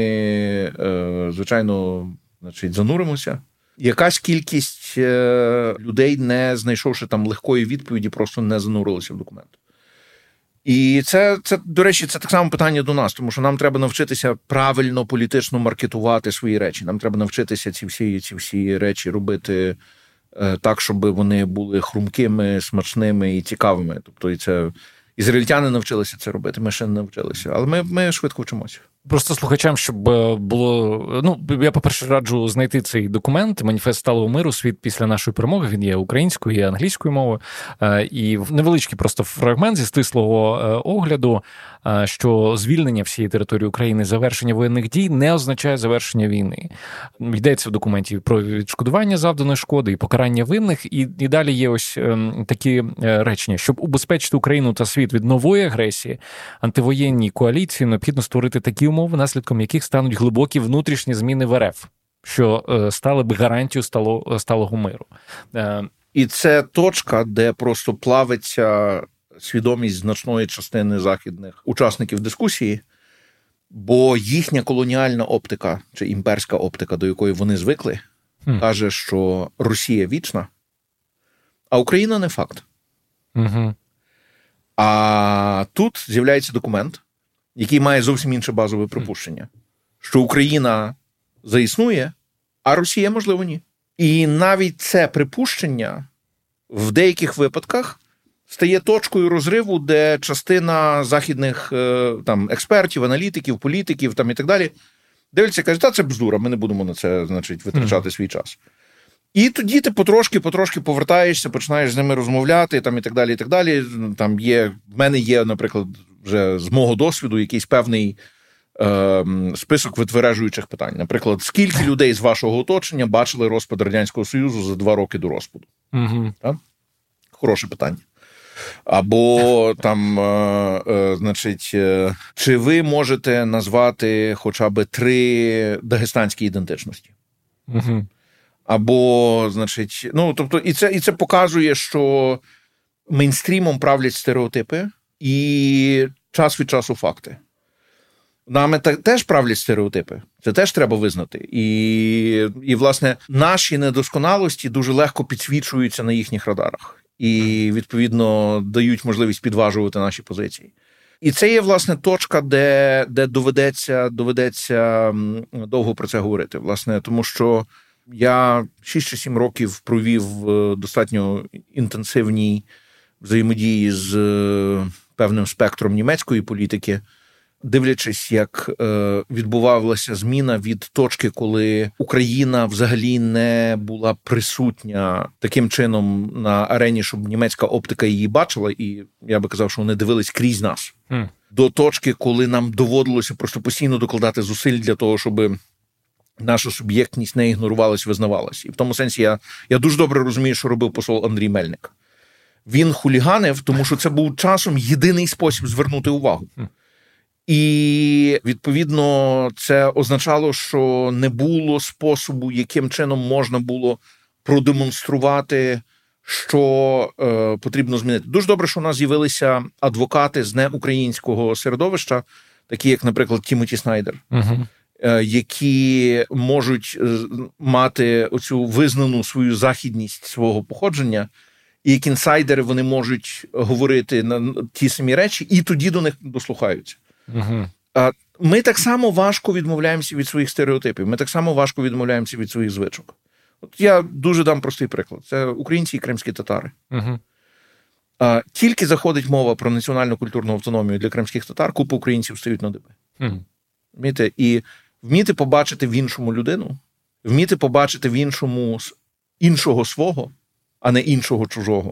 е, звичайно, значить, зануримося. Якась кількість е, людей, не знайшовши там легкої відповіді, просто не занурилися в документ. І це, це, до речі, це так само питання до нас, тому що нам треба навчитися правильно політично маркетувати свої речі. Нам треба навчитися ці всі ці всі речі робити е, так, щоб вони були хрумкими, смачними і цікавими. Тобто, і це ізраїльтяни навчилися це робити. Ми ще не навчилися, але ми, ми швидко вчимося. Просто слухачам, щоб е, було. Ну, я, по-перше, раджу знайти цей документ, маніфест сталого миру, світ після нашої перемоги. Він є українською і англійською мовою. Е, і невеличкий просто фрагмент зі стислого е, огляду, що звільнення всієї території України, завершення воєнних дій не означає завершення війни. Йдеться в документі про відшкодування завданої шкоди і покарання винних. І, і далі є ось такі речення, щоб убезпечити Україну та світ від нової агресії, антивоєнній коаліції необхідно створити такі умови, наслідком яких стануть глибокі внутрішні зміни в РФ, що е, стали б гарантією стало, сталого миру. Е, І це точка, де просто плавиться свідомість значної частини західних учасників дискусії. Бо їхня колоніальна оптика чи імперська оптика, до якої вони звикли, mm. каже, що Росія вічна, а Україна не факт. Mm-hmm. А тут з'являється документ, який має зовсім інше базове припущення, що Україна заіснує, а Росія, можливо, ні. І навіть це припущення в деяких випадках стає точкою розриву, де частина західних е, там експертів, аналітиків, політиків там і так далі дивляться, кажуть, та це бздура, ми не будемо на це значить, витрачати свій час. І тоді ти потрошки-потрошки повертаєшся, починаєш з ними розмовляти, там і так далі. і так далі. Там є, В мене є, наприклад, вже з мого досвіду якийсь певний е, список витвережуючих питань. Наприклад, скільки людей з вашого оточення бачили розпад Радянського Союзу за два роки до розпаду? Угу. Так? Хороше питання. Або там, е, е, значить, е, чи ви можете назвати хоча б три дагестанські ідентичності? Угу. Або, значить, ну тобто, і це і це показує, що мейнстрімом правлять стереотипи і час від часу факти. Нами теж правлять стереотипи, це теж треба визнати. І, і, власне, наші недосконалості дуже легко підсвічуються на їхніх радарах і, відповідно, дають можливість підважувати наші позиції. І це є власне точка, де де доведеться доведеться довго про це говорити. Власне, тому що я 6 чи 7 років провів достатньо інтенсивній взаємодії з е, певним спектром німецької політики дивлячись, як е, відбувалася зміна від точки, коли Україна взагалі не була присутня таким чином на арені, щоб німецька оптика її бачила, і я би казав, що вони дивились крізь нас mm. до точки, коли нам доводилося просто постійно докладати зусиль для того, щоб. Наша суб'єктність не ігнорувалась, визнавалась. І в тому сенсі я я дуже добре розумію, що робив посол Андрій Мельник. Він хуліганив, тому що це був часом єдиний спосіб звернути увагу. І відповідно це означало, що не було способу, яким чином можна було продемонструвати, що е, потрібно змінити. Дуже добре, що у нас з'явилися адвокати з неукраїнського середовища, такі як, наприклад, Тімоті Снайдер. uh Які можуть е, мати оцю визнану свою західність свого походження, і як інсайдери вони можуть говорити на ті самі речі, і тоді до них дослухаються. Угу. Ми так само важко відмовляємося від своїх стереотипів. Ми так само важко відмовляємося від своїх звичок. От я дуже дам простий приклад: це українці і кримські татари. Угу. А, Тільки заходить мова про національну культурну автономію для кримських татар, купа українців стають на диби. Угу. І вміти побачити в іншому людину, вміти побачити в іншому іншого свого, а не іншого чужого.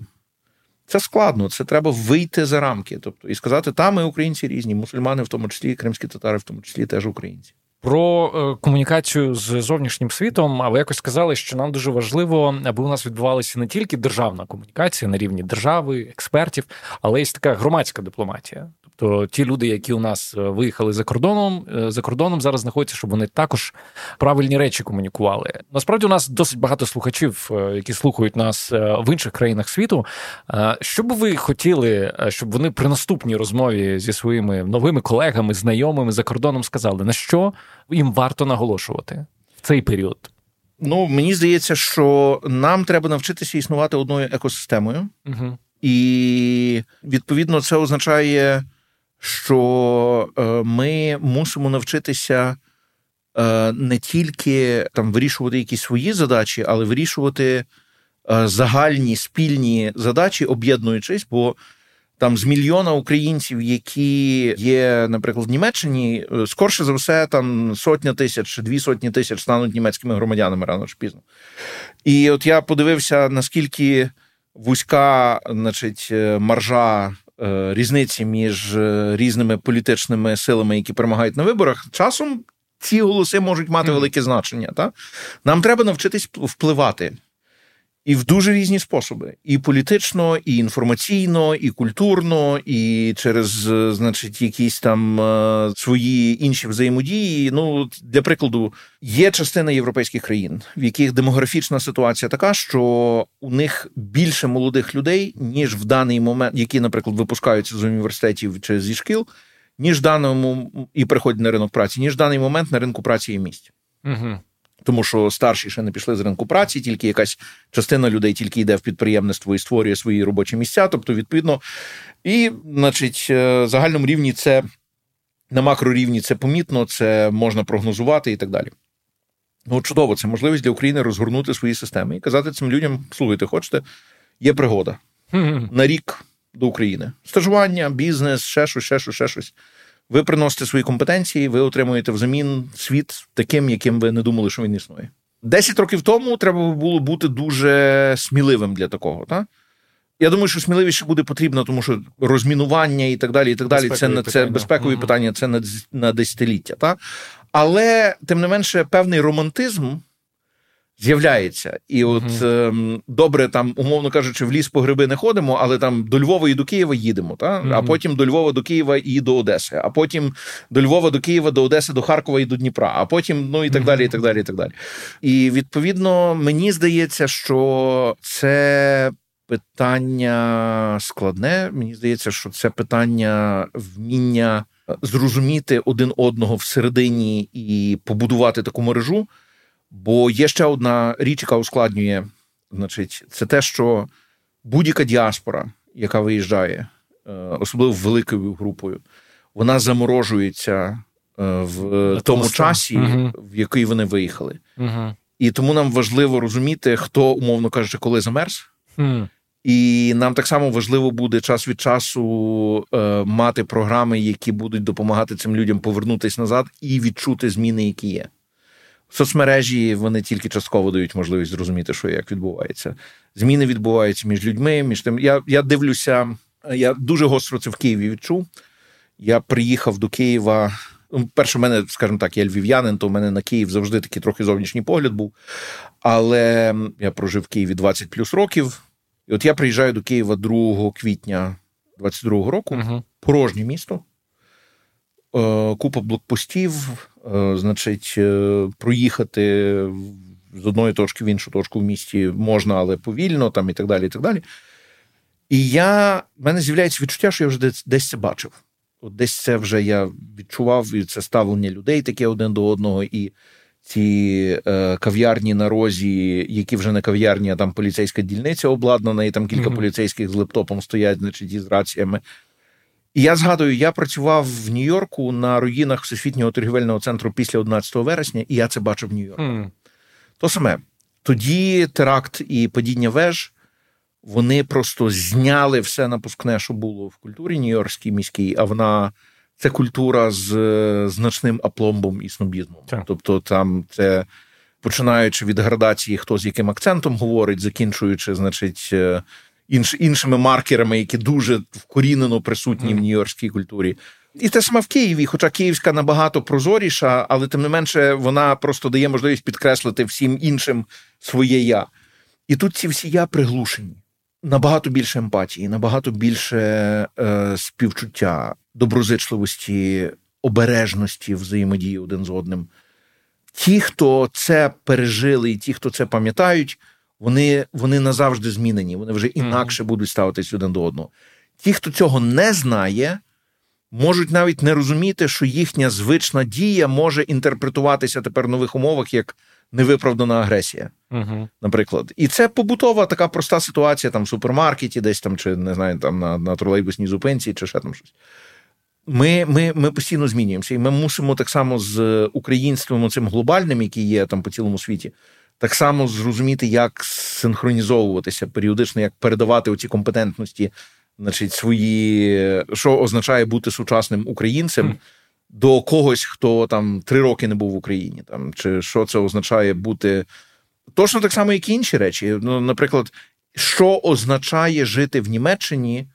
Це складно, це треба вийти за рамки. Тобто і сказати, та ми українці різні, мусульмани, в тому числі, кримські татари, в тому числі теж українці. Про е, комунікацію з зовнішнім світом, а ви якось сказали, що нам дуже важливо, аби у нас відбувалася не тільки державна комунікація на рівні держави, експертів, але й така громадська дипломатія. Тобто ті люди, які у нас е, виїхали за кордоном, е, за кордоном зараз знаходяться, щоб вони також правильні речі комунікували. Насправді у нас досить багато слухачів, е, які слухають нас в інших країнах світу. Що би ви хотіли, щоб вони при наступній розмові зі своїми новими колегами, знайомими за кордоном сказали, на що їм варто наголошувати в цей період? Ну мені здається, що нам треба навчитися існувати одною екосистемою. Угу. І відповідно це означає що е, ми мусимо навчитися е, не тільки там вирішувати якісь свої задачі, але вирішувати е, загальні спільні задачі, об'єднуючись, бо там з мільйона українців, які є, наприклад, в Німеччині, скорше за все, там сотня тисяч чи дві сотні тисяч стануть німецькими громадянами рано чи пізно. І от я подивився, наскільки вузька, значить, маржа різниці між е, різними політичними силами, які перемагають на виборах, часом ці голоси можуть мати велике значення. Та? Нам треба навчитись впливати і в дуже різні способи: і політично, і інформаційно, і культурно, і через, е, значить, якісь там е, свої інші взаємодії. Ну, для прикладу, є частина європейських країн, в яких демографічна ситуація така, що у них більше молодих людей, ніж в даний момент, які, наприклад, випускаються з університетів чи зі шкіл, ніж даному і приходять на ринок праці, ніж в даний момент на ринку праці є місць. Угу тому що старші ще не пішли з ринку праці, тільки якась частина людей тільки йде в підприємництво і створює свої робочі місця. Тобто, відповідно, і, значить, е, загальному рівні це на макрорівні це помітно, це можна прогнозувати і так далі. Ну, чудово, це можливість для України розгорнути свої системи і казати цим людям: слухайте, хочете, є пригода на рік до України. Стажування, бізнес, ще щось, ще щось, ще щось. Ви приносите свої компетенції, ви отримуєте взамін світ таким, яким ви не думали, що він існує. Десять років тому треба було бути дуже сміливим для такого. Так? Я думаю, що сміливіше буде потрібно, тому що розмінування і так далі. і так далі. Безпекові це це безпекові угу. питання, це на на десятиліття. Так? Але тим не менше, певний романтизм з'являється. І от mm-hmm. добре, там, умовно кажучи, в ліс по гриби не ходимо, але там до Львова і до Києва їдемо, та? Mm-hmm. а потім до Львова до Києва і до Одеси, а потім до Львова до Києва, до Одеси, до Харкова і до Дніпра, а потім, ну і так далі, і так далі, і так далі. І відповідно, мені здається, що це питання складне. Мені здається, що це питання вміння зрозуміти один одного всередині і побудувати таку мережу. Бо є ще одна річ, яка ускладнює, значить, це те, що будь-яка діаспора, яка виїжджає, е, особливо великою групою, вона заморожується е, в тому часі, угу. в який вони виїхали. Угу. І тому нам важливо розуміти, хто, умовно кажучи, коли замерз. Угу. І нам так само важливо буде час від часу е, мати програми, які будуть допомагати цим людям повернутися назад і відчути зміни, які є. Соцмережі вони тільки частково дають можливість зрозуміти, що як відбувається. Зміни відбуваються між людьми. Між тим, я я дивлюся, я дуже гостро це в Києві відчув. Я приїхав до Києва. Ну, перше, в мене, скажімо так, я львів'янин, то в мене на Київ завжди такий трохи зовнішній погляд був. Але я прожив в Києві 20 плюс років. І от я приїжджаю до Києва 2 квітня 22-го року, угу. порожнє місто, купа блокпостів, е, значить, е, проїхати з одної точки в іншу точку в місті можна, але повільно, там і так далі. І так далі. І я, в мене з'являється відчуття, що я вже десь, десь це бачив. От Десь це вже я відчував, і це ставлення людей таке один до одного. і ці е, кав'ярні на розі, які вже не кав'ярні, а там поліцейська дільниця обладнана, і там кілька mm-hmm. поліцейських з лептопом стоять, значить, із раціями. І я згадую, я працював в Нью-Йорку на руїнах Всесвітнього торгівельного центру після 11 вересня, і я це бачив в Нью-Йорку. Mm. То саме, тоді теракт і падіння веж. Вони просто зняли все напускне, що було в культурі Нью-Йоркській міській, а вона це культура з значним апломбом і снобізмом. Так. Тобто, там це починаючи від градації, хто з яким акцентом говорить, закінчуючи, значить, е, інш, іншими маркерами, які дуже вкорінено присутні mm. в нью-йоркській культурі. І те саме в Києві, хоча Київська набагато прозоріша, але тим не менше вона просто дає можливість підкреслити всім іншим своє я. І тут ці всі я приглушені. Набагато більше емпатії, набагато більше е, співчуття, доброзичливості, обережності взаємодії один з одним. Ті, хто це пережили, і ті, хто це пам'ятають, вони вони назавжди змінені, вони вже інакше будуть ставитись один до одного. Ті, хто цього не знає, можуть навіть не розуміти, що їхня звична дія може інтерпретуватися тепер в нових умовах як невиправдана агресія. uh Наприклад, і це побутова така проста ситуація там в супермаркеті, десь там, чи не знаю, там на на тролейбусній зупинці, чи ще там щось. Ми ми, ми постійно змінюємося, і ми мусимо так само з українством цим глобальним, який є там по цілому світі, так само зрозуміти, як синхронізовуватися періодично, як передавати оці компетентності, значить, свої, що означає бути сучасним українцем. Mm. До когось, хто там три роки не був в Україні, там чи що це означає бути точно так само, як і інші речі. Ну, наприклад, що означає жити в Німеччині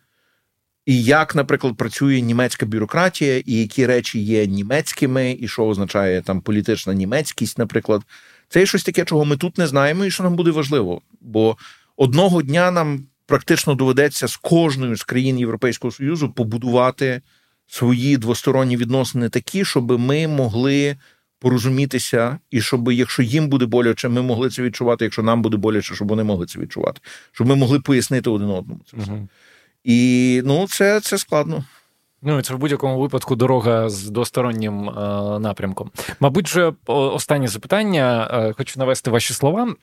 і як, наприклад, працює німецька бюрократія, і які речі є німецькими, і що означає там політична німецькість, наприклад, це є щось таке, чого ми тут не знаємо, і що нам буде важливо. Бо одного дня нам практично доведеться з кожною з країн Європейського Союзу побудувати свої двосторонні відносини такі, щоб ми могли порозумітися, і щоб, якщо їм буде боляче, ми могли це відчувати. Якщо нам буде боляче, щоб вони могли це відчувати, щоб ми могли пояснити один одному це все. Угу. І ну, це це складно. Ну, це в будь-якому випадку дорога з двостороннім е, напрямком. Мабуть, же останнє запитання. Е, хочу навести ваші слова.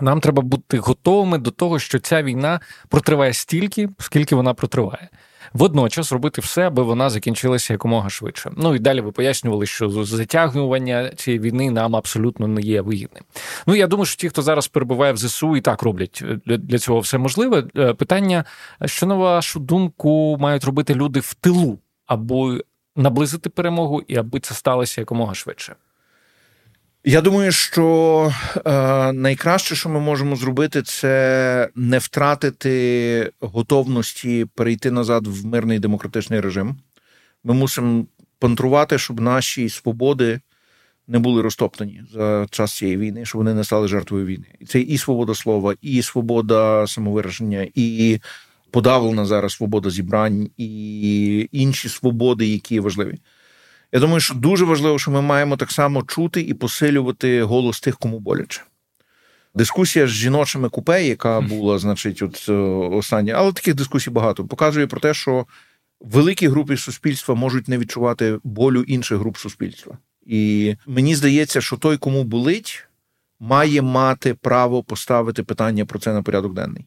Нам треба бути готовими до того, що ця війна протриває стільки, скільки вона протриває водночас робити все, аби вона закінчилася якомога швидше. Ну і далі ви пояснювали, що затягування цієї війни нам абсолютно не є вигідним. Ну я думаю, що ті, хто зараз перебуває в ЗСУ, і так роблять е, для цього все можливе. Е, питання, що на вашу думку мають робити люди в тилу, аби наблизити перемогу і аби це сталося якомога швидше. Я думаю, що е, найкраще, що ми можемо зробити, це не втратити готовності перейти назад в мирний демократичний режим. Ми мусимо пантрувати, щоб наші свободи не були розтоптані за час цієї війни, щоб вони не стали жертвою війни. І це і свобода слова, і свобода самовираження, і подавлена зараз свобода зібрань, і інші свободи, які важливі. Я думаю, що дуже важливо, що ми маємо так само чути і посилювати голос тих, кому боляче. Дискусія з жіночими купе, яка була, значить, от е, остання, але таких дискусій багато, показує про те, що великі групи суспільства можуть не відчувати болю інших груп суспільства. І мені здається, що той, кому болить, має мати право поставити питання про це на порядок денний.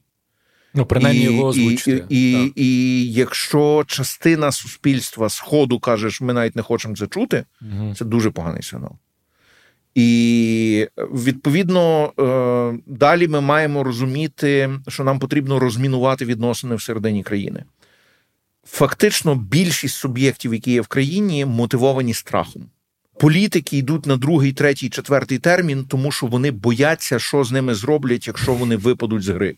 Ну, принаймні його озвучити. І, і, і, і якщо частина суспільства Сходу каже, що ми навіть не хочемо це чути, угу. це дуже поганий сигнал. І відповідно е, далі ми маємо розуміти, що нам потрібно розмінувати відносини всередині країни. Фактично, більшість суб'єктів, які є в країні, мотивовані страхом. Політики йдуть на другий, третій, четвертий термін, тому що вони бояться, що з ними зроблять, якщо вони випадуть з гри,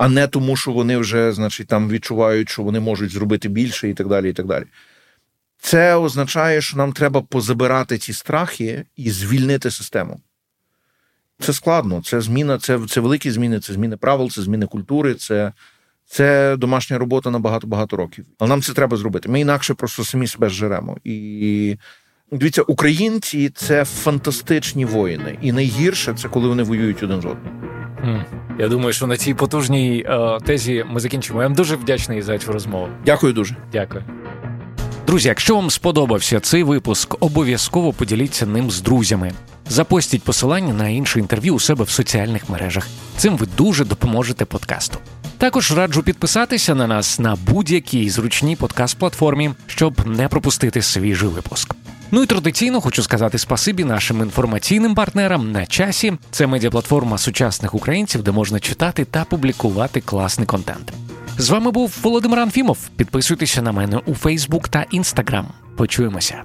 а не тому, що вони вже, значить, там відчувають, що вони можуть зробити більше, і так далі. і так далі. Це означає, що нам треба позабирати ці страхи і звільнити систему. Це складно. Це зміна, це це великі зміни, це зміни правил, це зміни культури, це це домашня робота на багато-багато років. Але нам це треба зробити. Ми інакше просто самі себе зжеремо. І дивіться, українці це фантастичні воїни. І найгірше це коли вони воюють один з одним. Я думаю, що на цій потужній е, тезі ми закінчимо. Я вам дуже вдячний за цю розмову. Дякую дуже. Дякую. Друзі, якщо вам сподобався цей випуск, обов'язково поділіться ним з друзями. Запостіть посилання на інше інтерв'ю у себе в соціальних мережах. Цим ви дуже допоможете подкасту. Також раджу підписатися на нас на будь-якій зручній подкаст-платформі, щоб не пропустити свіжий випуск. Ну і традиційно хочу сказати спасибі нашим інформаційним партнерам на часі. Це медіаплатформа сучасних українців, де можна читати та публікувати класний контент. З вами був Володимир Анфімов. Підписуйтеся на мене у Фейсбук та Інстаграм. Почуємося.